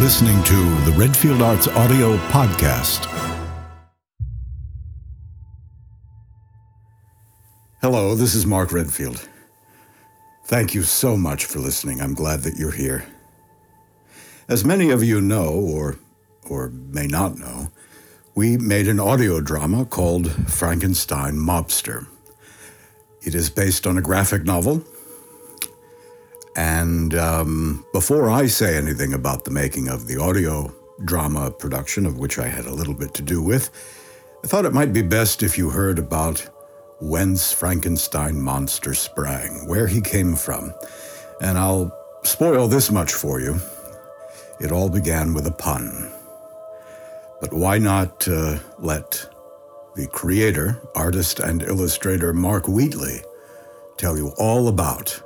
listening to the Redfield Arts Audio Podcast. Hello, this is Mark Redfield. Thank you so much for listening. I'm glad that you're here. As many of you know, or, or may not know, we made an audio drama called Frankenstein Mobster. It is based on a graphic novel and um, before I say anything about the making of the audio drama production, of which I had a little bit to do with, I thought it might be best if you heard about whence Frankenstein Mobster sprang, where he came from. And I'll spoil this much for you. It all began with a pun. But why not uh, let the creator, artist, and illustrator Mark Wheatley tell you all about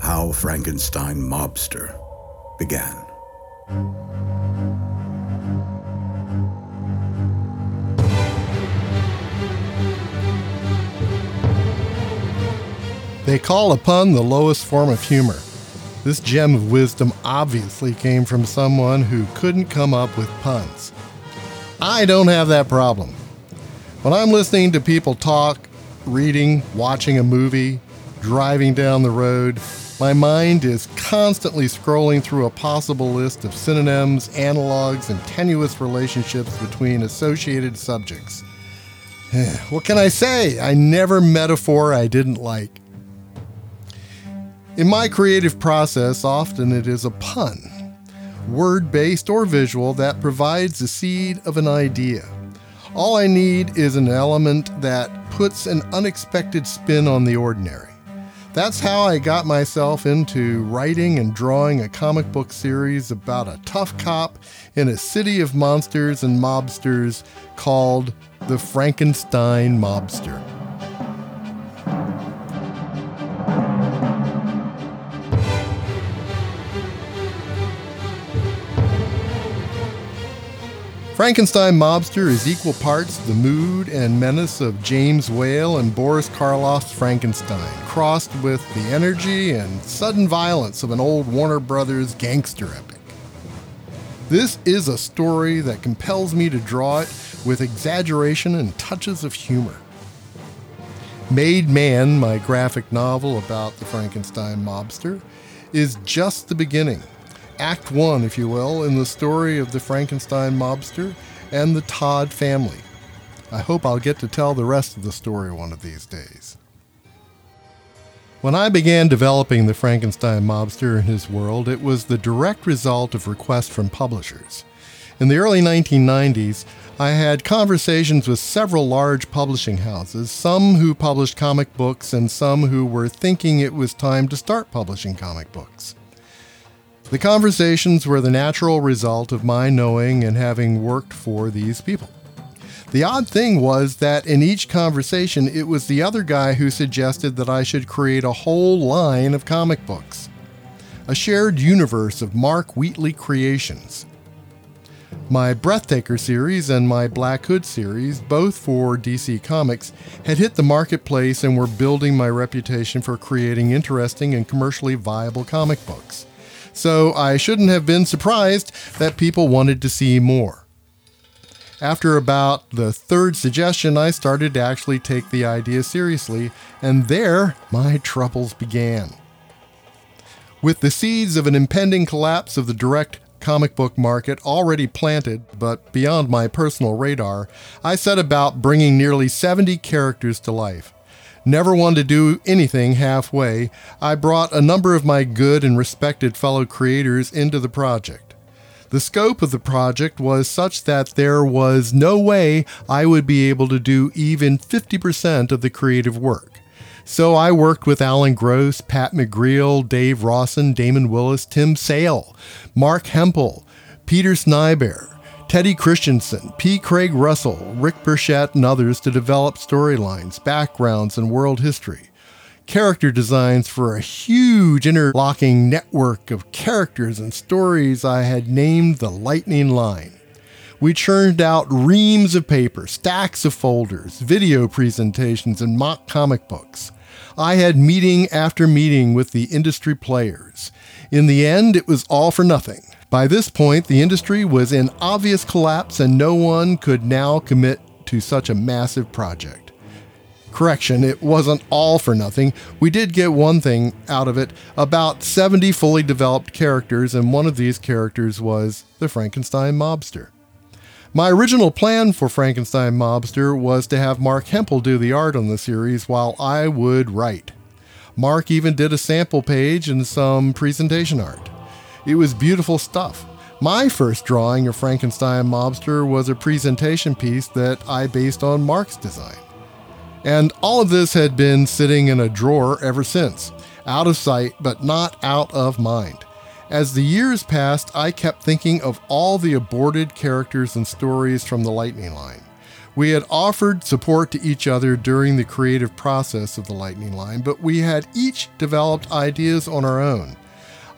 how Frankenstein Mobster began. They call a pun the lowest form of humor. This gem of wisdom obviously came from someone who couldn't come up with puns. I don't have that problem. When I'm listening to people talk, reading, watching a movie, driving down the road, my mind is constantly scrolling through a possible list of synonyms, analogs, and tenuous relationships between associated subjects. what can I say? I never metaphor I didn't like. In my creative process, often it is a pun, word based or visual, that provides the seed of an idea. All I need is an element that puts an unexpected spin on the ordinary. That's how I got myself into writing and drawing a comic book series about a tough cop in a city of monsters and mobsters called The Frankenstein Mobster. Frankenstein Mobster is equal parts the mood and menace of James Whale and Boris Karloff's Frankenstein, crossed with the energy and sudden violence of an old Warner Brothers gangster epic. This is a story that compels me to draw it with exaggeration and touches of humor. Made Man, my graphic novel about the Frankenstein mobster, is just the beginning act one, if you will, in the story of the Frankenstein mobster and the Todd family. I hope I'll get to tell the rest of the story one of these days. When I began developing the Frankenstein mobster and his world, it was the direct result of requests from publishers. In the early 1990s, I had conversations with several large publishing houses, some who published comic books and some who were thinking it was time to start publishing comic books. The conversations were the natural result of my knowing and having worked for these people. The odd thing was that in each conversation, it was the other guy who suggested that I should create a whole line of comic books, a shared universe of Mark Wheatley creations. My Breathtaker series and my Black Hood series, both for DC Comics, had hit the marketplace and were building my reputation for creating interesting and commercially viable comic books so I shouldn't have been surprised that people wanted to see more. After about the third suggestion, I started to actually take the idea seriously, and there my troubles began. With the seeds of an impending collapse of the direct comic book market already planted, but beyond my personal radar, I set about bringing nearly 70 characters to life never one to do anything halfway, I brought a number of my good and respected fellow creators into the project. The scope of the project was such that there was no way I would be able to do even 50% of the creative work. So I worked with Alan Gross, Pat McGreal, Dave Rawson, Damon Willis, Tim Sale, Marc Hempel, Peter Snejbjerg, Teddy Kristiansen, P. Craig Russell, Rick Burchett, and others to develop storylines, backgrounds, and world history. Character designs for a huge interlocking network of characters and stories I had named the Lightning Line. We churned out reams of paper, stacks of folders, video presentations, and mock comic books. I had meeting after meeting with the industry players. In the end, it was all for nothing By this point, the industry was in obvious collapse and no one could now commit to such a massive project. Correction, it wasn't all for nothing. We did get one thing out of it about 70 fully developed characters, and one of these characters was the Frankenstein mobster. My original plan for Frankenstein Mobster was to have Marc Hempel do the art on the series while I would write. Marc even did a sample page and some presentation art. It was beautiful stuff. My first drawing of Frankenstein Mobster was a presentation piece that I based on Marc's design. And all of this had been sitting in a drawer ever since, out of sight but not out of mind. As the years passed, I kept thinking of all the aborted characters and stories from the Lightning Line. We had offered support to each other during the creative process of the Lightning Line, but we had each developed ideas on our own.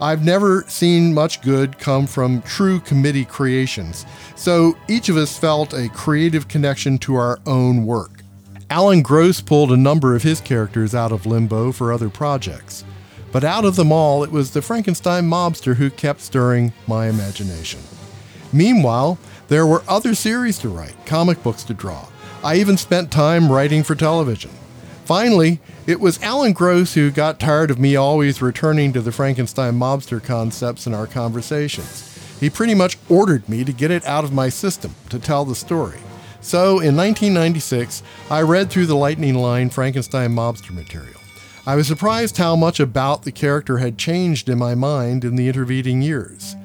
I've never seen much good come from true committee creations, so each of us felt a creative connection to our own work. Alan Gross pulled a number of his characters out of limbo for other projects. But out of them all, it was the Frankenstein mobster who kept stirring my imagination. Meanwhile, there were other series to write, comic books to draw. I even spent time writing for television. Finally, it was Alan Gross who got tired of me always returning to the Frankenstein mobster concepts in our conversations. He pretty much ordered me to get it out of my system to tell the story. So, in 1996, I read through the Lightning Line Frankenstein mobster material. I was surprised how much about the character had changed in my mind in the intervening years.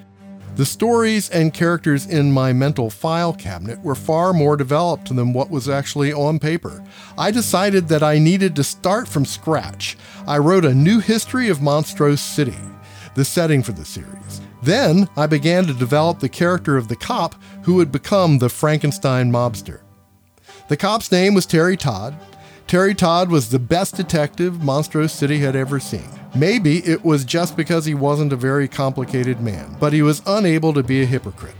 The stories and characters in my mental file cabinet were far more developed than what was actually on paper. I decided that I needed to start from scratch. I wrote a new history of Monstrose City, the setting for the series. Then I began to develop the character of the cop who would become the Frankenstein mobster. The cop's name was Terry Todd, Terry Todd was the best detective Monstrose City had ever seen. Maybe it was just because he wasn't a very complicated man, but he was unable to be a hypocrite.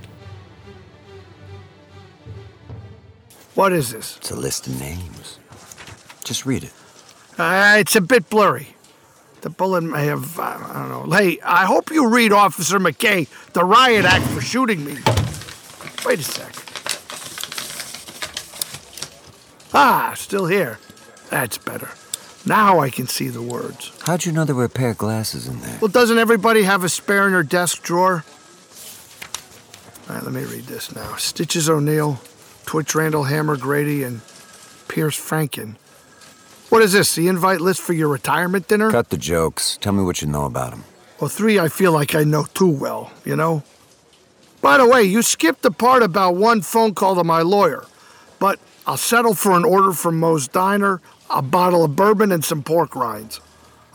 What is this? It's a list of names. Just read it. Uh, it's a bit blurry. The bullet may have, uh, I don't know. Hey, I hope you read Officer McKay, the riot act for shooting me. Wait a sec. Ah, still here. That's better. Now I can see the words. How'd you know there were a pair of glasses in there? Well, doesn't everybody have a spare in their desk drawer? All right, let me read this now. Stitches O'Neill, Twitch Randall Hammer Grady, and Pierce Franken. What is this, the invite list for your retirement dinner? Cut the jokes. Tell me what you know about him. Well, three I feel like I know too well, you know? By the way, you skipped the part about one phone call to my lawyer, but I'll settle for an order from Moe's Diner, a bottle of bourbon, and some pork rinds.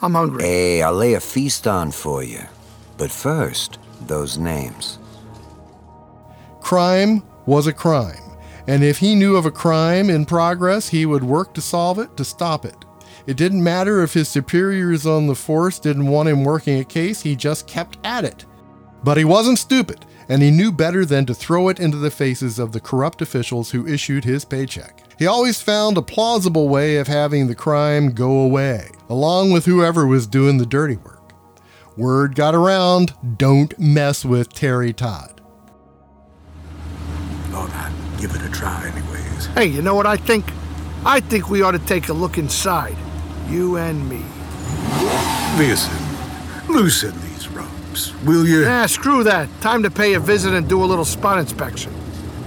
I'm hungry. Hey, I'll lay a feast on for you. But first, those names. Crime was a crime, and if he knew of a crime in progress, he would work to solve it, to stop it. It didn't matter if his superiors on the force didn't want him working a case, he just kept at it. But he wasn't stupid, and he knew better than to throw it into the faces of the corrupt officials who issued his paycheck. He always found a plausible way of having the crime go away, along with whoever was doing the dirty work. Word got around don't mess with Terry Todd. Thought I'd give it a try, anyways. Hey, you know what I think? I think we ought to take a look inside. You and me. Listen, loosen these ropes, will you? Ah, screw that. Time to pay a visit and do a little spot inspection.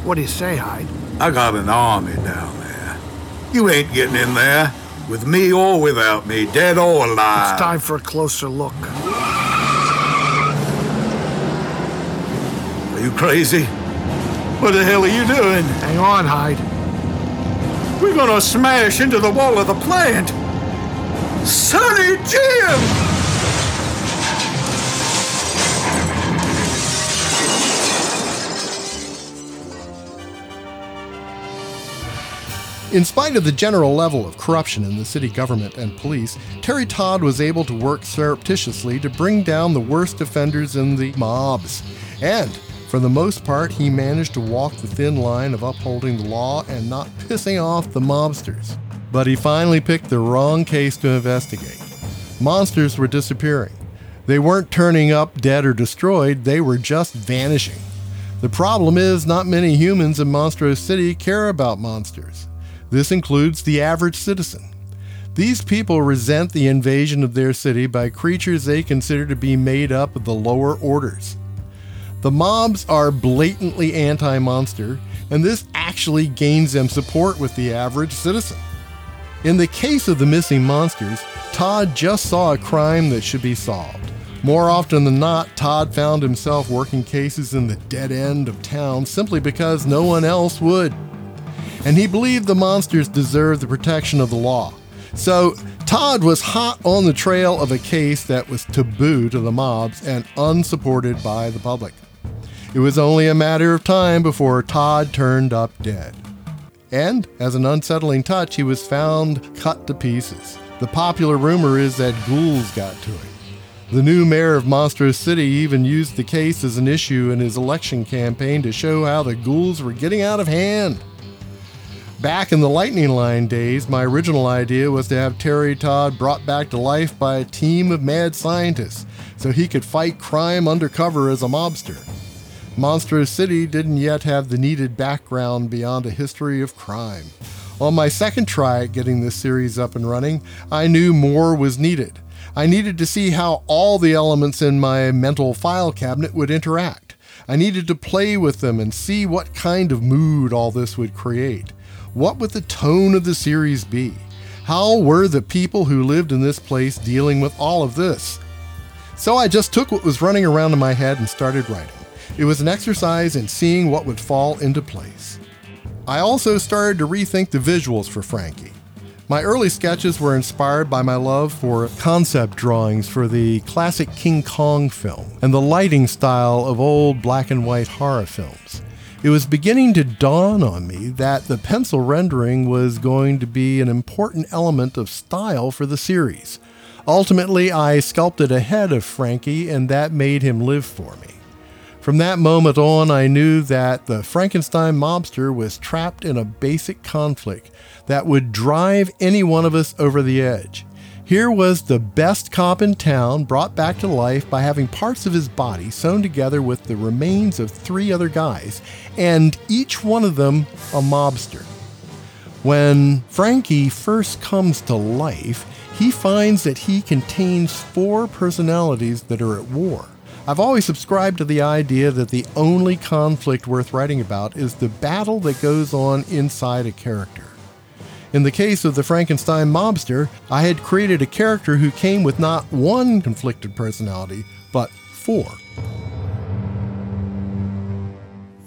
What do you say, Hyde? I got an army down there. You ain't getting in there, with me or without me, dead or alive. It's time for a closer look. Are you crazy? What the hell are you doing? Hang on, Hyde. We're gonna smash into the wall of the plant. Sonny Jim! In spite of the general level of corruption in the city government and police, Terry Todd was able to work surreptitiously to bring down the worst offenders in the mobs. And, for the most part, he managed to walk the thin line of upholding the law and not pissing off the mobsters. But he finally picked the wrong case to investigate. Monsters were disappearing. They weren't turning up dead or destroyed, they were just vanishing. The problem is, not many humans in Monstrose City care about monsters. This includes the average citizen. These people resent the invasion of their city by creatures they consider to be made up of the lower orders. The mobs are blatantly anti monster, and this actually gains them support with the average citizen. In the case of the missing monsters, Todd just saw a crime that should be solved. More often than not, Todd found himself working cases in the dead end of town simply because no one else would. And he believed the monsters deserved the protection of the law. So, Todd was hot on the trail of a case that was taboo to the mobs and unsupported by the public. It was only a matter of time before Todd turned up dead. And, as an unsettling touch, he was found cut to pieces. The popular rumor is that ghouls got to him. The new mayor of Monstrose City even used the case as an issue in his election campaign to show how the ghouls were getting out of hand. Back in the Lightning Line days, my original idea was to have Terry Todd brought back to life by a team of mad scientists so he could fight crime undercover as a mobster. Monstrose City didn't yet have the needed background beyond a history of crime. On my second try at getting this series up and running, I knew more was needed. I needed to see how all the elements in my mental file cabinet would interact. I needed to play with them and see what kind of mood all this would create. What would the tone of the series be? How were the people who lived in this place dealing with all of this? So I just took what was running around in my head and started writing. It was an exercise in seeing what would fall into place. I also started to rethink the visuals for Frankie. My early sketches were inspired by my love for concept drawings for the classic King Kong film and the lighting style of old black and white horror films. It was beginning to dawn on me that the pencil rendering was going to be an important element of style for the series. Ultimately, I sculpted a head of Frankie, and that made him live for me. From that moment on, I knew that the Frankenstein mobster was trapped in a basic conflict that would drive any one of us over the edge. Here was the best cop in town brought back to life by having parts of his body sewn together with the remains of three other guys, and each one of them a mobster. When Frankie first comes to life, he finds that he contains four personalities that are at war. I've always subscribed to the idea that the only conflict worth writing about is the battle that goes on inside a character. In the case of the Frankenstein mobster, I had created a character who came with not one conflicted personality, but four.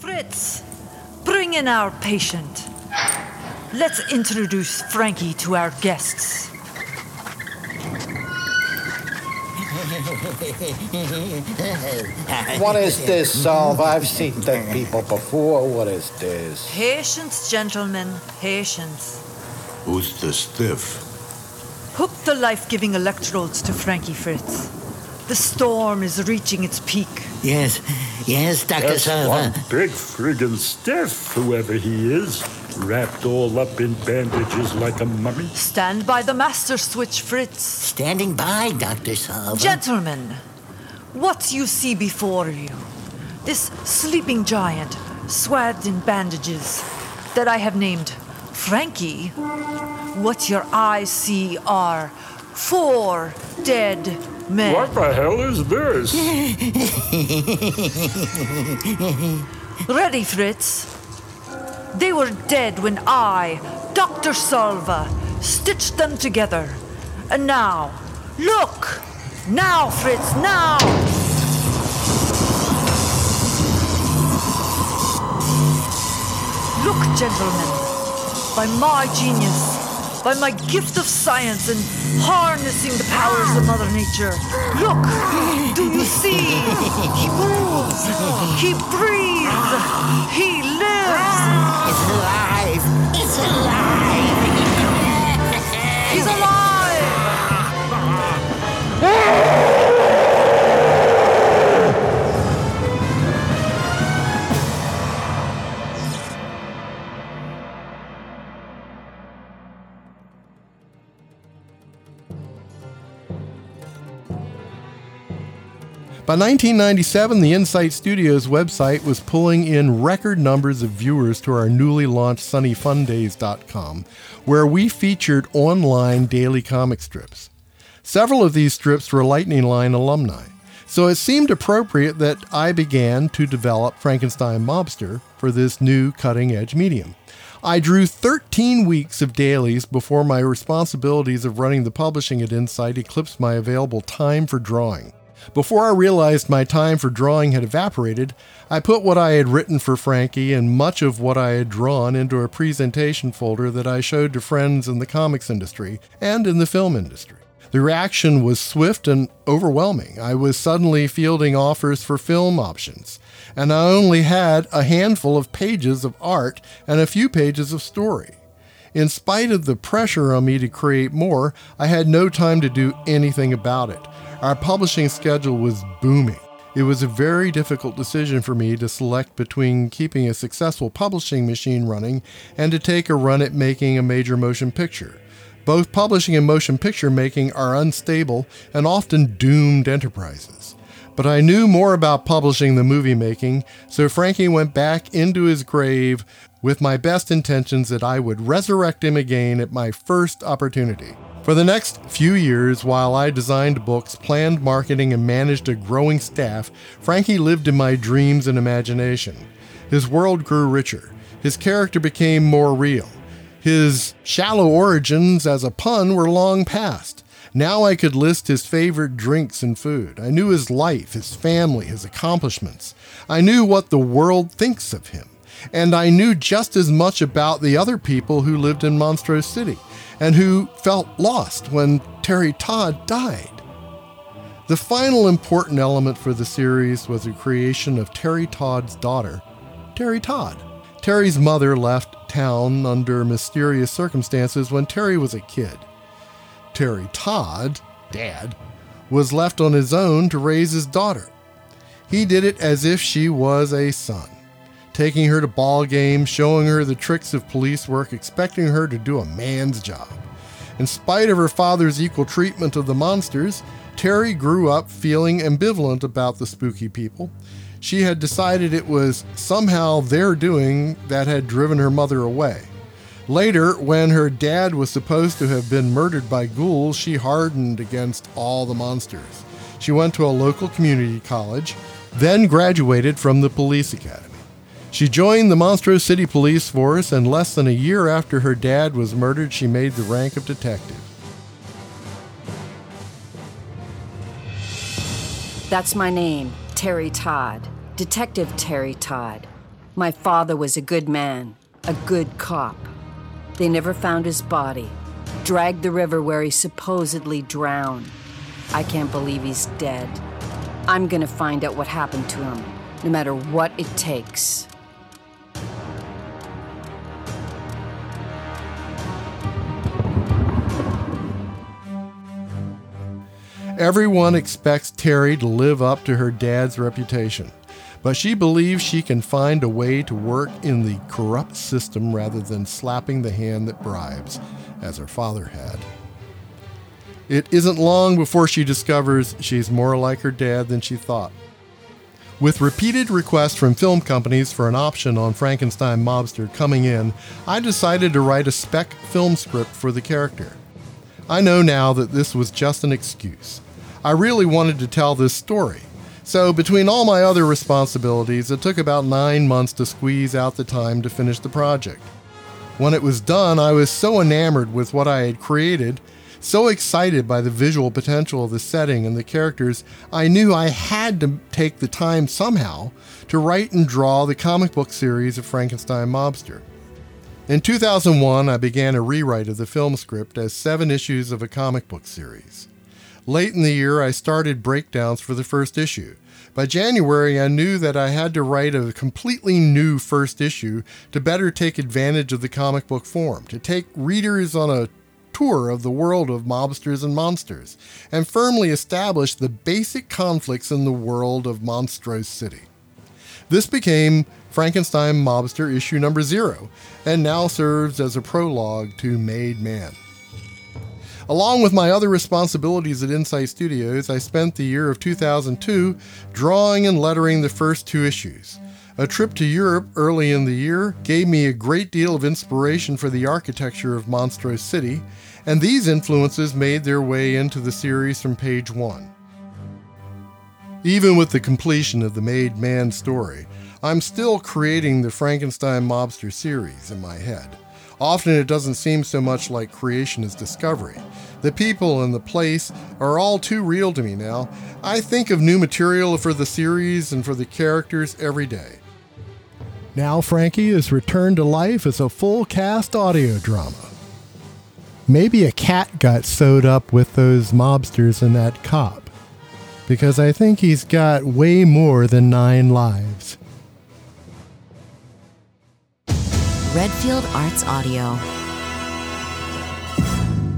Fritz, bring in our patient. Let's introduce Frankie to our guests. What is this, Solve? I've seen dead people before. What is this? Patience, gentlemen, patience. Who's the stiff? Hook the life giving electrodes to Frankie Fritz. The storm is reaching its peak. Yes, yes, Dr. That's Silver. one big friggin' stiff, whoever he is. Wrapped all up in bandages like a mummy. Stand by the master switch, Fritz. Standing by, Dr. Silver. Gentlemen, what you see before you, this sleeping giant swathed in bandages that I have named Frankie, what your eyes see are four dead men. What the hell is this? Ready, Fritz? They were dead when I, Dr. Salva, stitched them together. And now, look! Now, Fritz, now! Look, gentlemen, by my genius, by my gift of science and harnessing the powers of Mother Nature. Look! Do you see? He moves! He breathes! He lives! It's alive! It's alive! By 1997, the Insight Studios website was pulling in record numbers of viewers to our newly launched sunnyfundays.com, where we featured online daily comic strips. Several of these strips were Lightning Line alumni, so it seemed appropriate that I began to develop Frankenstein Mobster for this new cutting edge medium. I drew 13 weeks of dailies before my responsibilities of running the publishing at Insight eclipsed my available time for drawing. Before I realized my time for drawing had evaporated, I put what I had written for Frankie and much of what I had drawn into a presentation folder that I showed to friends in the comics industry and in the film industry. The reaction was swift and overwhelming. I was suddenly fielding offers for film options, and I only had a handful of pages of art and a few pages of story. In spite of the pressure on me to create more, I had no time to do anything about it. Our publishing schedule was booming. It was a very difficult decision for me to select between keeping a successful publishing machine running and to take a run at making a major motion picture. Both publishing and motion picture making are unstable and often doomed enterprises. But I knew more about publishing than movie making, so Frankie went back into his grave with my best intentions that I would resurrect him again at my first opportunity. For the next few years, while I designed books, planned marketing, and managed a growing staff, Frankie lived in my dreams and imagination. His world grew richer. His character became more real. His shallow origins as a pun were long past. Now I could list his favorite drinks and food. I knew his life, his family, his accomplishments. I knew what the world thinks of him. And I knew just as much about the other people who lived in Monstrose City and who felt lost when Terry Todd died. The final important element for the series was the creation of Terry Todd's daughter, Terry Todd. Terry's mother left town under mysterious circumstances when Terry was a kid. Terry Todd, dad, was left on his own to raise his daughter. He did it as if she was a son, taking her to ball games, showing her the tricks of police work, expecting her to do a man's job. In spite of her father's equal treatment of the monsters, Terry grew up feeling ambivalent about the spooky people. She had decided it was somehow their doing that had driven her mother away. Later, when her dad was supposed to have been murdered by ghouls, she hardened against all the monsters. She went to a local community college, then graduated from the police academy. She joined the Monstrose City Police Force, and less than a year after her dad was murdered, she made the rank of detective. That's my name, Terry Todd. Detective Terry Todd. My father was a good man, a good cop. They never found his body. Dragged the river where he supposedly drowned. I can't believe he's dead. I'm gonna find out what happened to him, no matter what it takes. Everyone expects Terry to live up to her dad's reputation, but she believes she can find a way to work in the corrupt system rather than slapping the hand that bribes, as her father had. It isn't long before she discovers she's more like her dad than she thought. With repeated requests from film companies for an option on Frankenstein Mobster coming in, I decided to write a spec film script for the character. I know now that this was just an excuse. I really wanted to tell this story. So, between all my other responsibilities, it took about nine months to squeeze out the time to finish the project. When it was done, I was so enamored with what I had created, so excited by the visual potential of the setting and the characters, I knew I had to take the time somehow to write and draw the comic book series of Frankenstein Mobster. In 2001, I began a rewrite of the film script as seven issues of a comic book series. Late in the year, I started breakdowns for the first issue. By January, I knew that I had to write a completely new first issue to better take advantage of the comic book form, to take readers on a tour of the world of mobsters and monsters, and firmly establish the basic conflicts in the world of Monstrose City. This became Frankenstein Mobster issue number zero, and now serves as a prologue to Made Man. Along with my other responsibilities at Insight Studios, I spent the year of 2002 drawing and lettering the first two issues. A trip to Europe early in the year gave me a great deal of inspiration for the architecture of Monstrose City, and these influences made their way into the series from page one. Even with the completion of the Made Man story, I'm still creating the Frankenstein Mobster series in my head. Often it doesn't seem so much like creation as discovery. The people and the place are all too real to me now. I think of new material for the series and for the characters every day. Now Frankie is returned to life as a full cast audio drama. Maybe a cat got sewed up with those mobsters and that cop. Because I think he's got way more than nine lives. Redfield Arts Audio.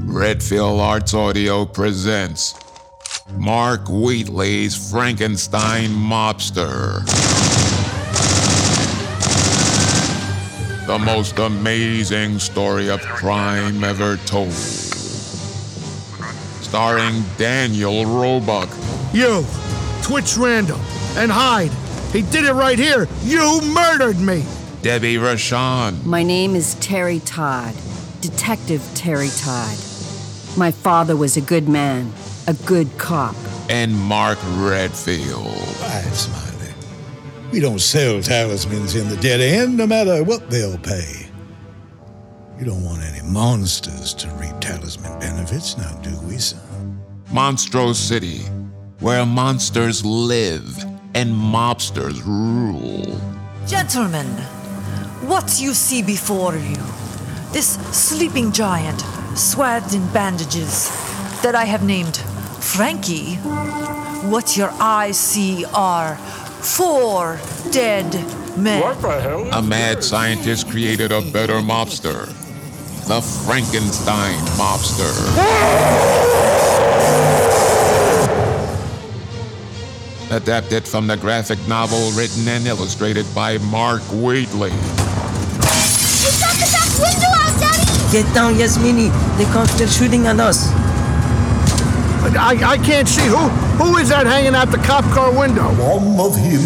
Redfield Arts Audio presents Mark Wheatley's Frankenstein Mobster. The most amazing story of crime ever told. Starring Daniel Roebuck. You, Twitch Randall, and Hyde. He did it right here. You murdered me. Debbie Rochon. My name is Terry Todd, Detective Terry Todd. My father was a good man, a good cop. And Mark Redfield. Quiet, Smiley. We don't sell talismans in the dead end, no matter what they'll pay. You don't want any monsters to reap talisman benefits, now do we, son? Monstrose City, where monsters live and mobsters rule. Gentlemen, what you see before you, this sleeping giant swathed in bandages that I have named Frankie, what your eyes see are four dead men. What the hell? A mad scientist created a better mobster. The Frankenstein Mobster. Adapted from the graphic novel written and illustrated by Mark Wheatley. He's got the back window out, Daddy! Get down, Yasmini. The cops are shooting at us. I, I can't see who who is that hanging out the cop car window. One of him,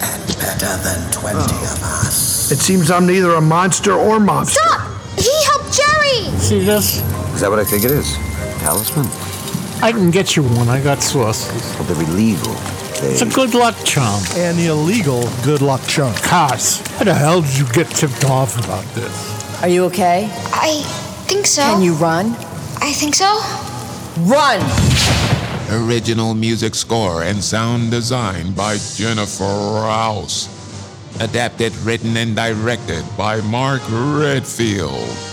and better than twenty oh. of us. It seems I'm neither a monster or mobster. Stop! He helped Jerry! See this? Is that what I think it is? Talisman? I can get you one. I got sauces. Well, they're illegal. They... It's a good luck charm. An illegal good luck charm. Cos, how the hell did you get tipped off about this? Are you okay? I think so. Can you run? I think so. Run! Original music score and sound design by Jennifer Rouse. Adapted, written, and directed by Mark Redfield.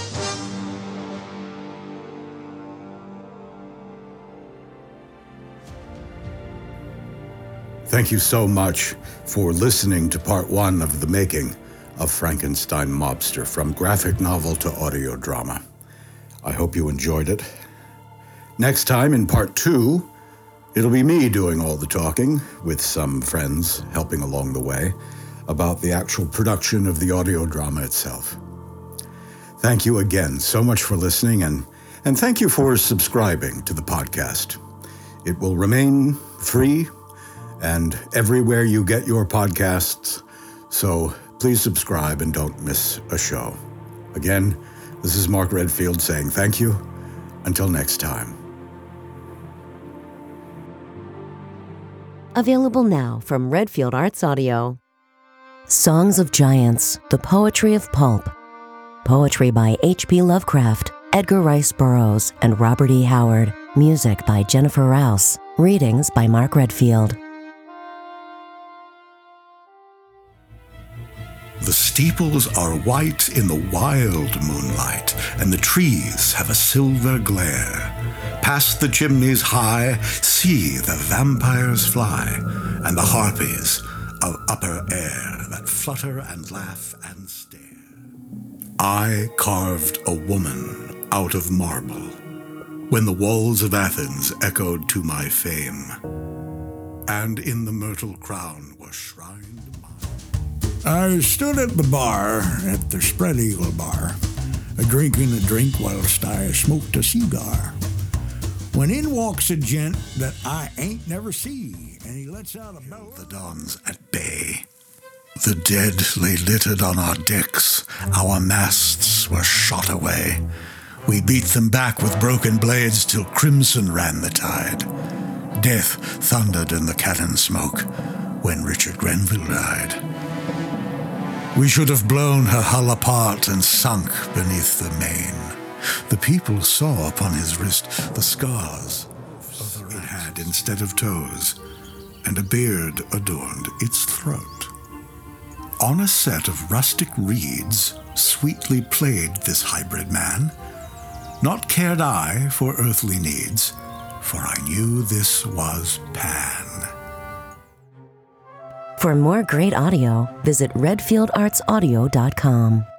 Thank you so much for listening to part one of the making of Frankenstein Mobster from graphic novel to audio drama. I hope you enjoyed it. Next time, in part two, it'll be me doing all the talking, with some friends helping along the way, about the actual production of the audio drama itself. Thank you again so much for listening, and, and thank you for subscribing to the podcast. It will remain free and everywhere you get your podcasts, so please subscribe and don't miss a show. Again, this is Mark Redfield saying thank you. Until next time. Available now from Redfield Arts Audio. Songs of Giants, The Poetry of Pulp. Poetry by H.P. Lovecraft, Edgar Rice Burroughs, and Robert E. Howard. Music by Jennifer Rouse. Readings by Mark Redfield. The steeples are white in the wild moonlight, and the trees have a silver glare. Past the chimneys high, see the vampires fly, and the harpies of upper air that flutter and laugh and stare. I carved a woman out of marble when the walls of Athens echoed to my fame, and in the myrtle crown was shrined I stood at the bar, at the Spread Eagle Bar, a drinking a drink whilst I smoked a cigar. When in walks a gent that I ain't never see, and he lets out a belt. The dons at bay. The dead lay littered on our decks. Our masts were shot away. We beat them back with broken blades till crimson ran the tide. Death thundered in the cannon smoke when Richard Grenville died. We should have blown her hull apart and sunk beneath the main. The people saw upon his wrist the scars it had instead of toes, and a beard adorned its throat. On a set of rustic reeds, sweetly played this hybrid man. Not cared I for earthly needs, for I knew this was Pan. For more great audio, visit redfieldartsaudio.com.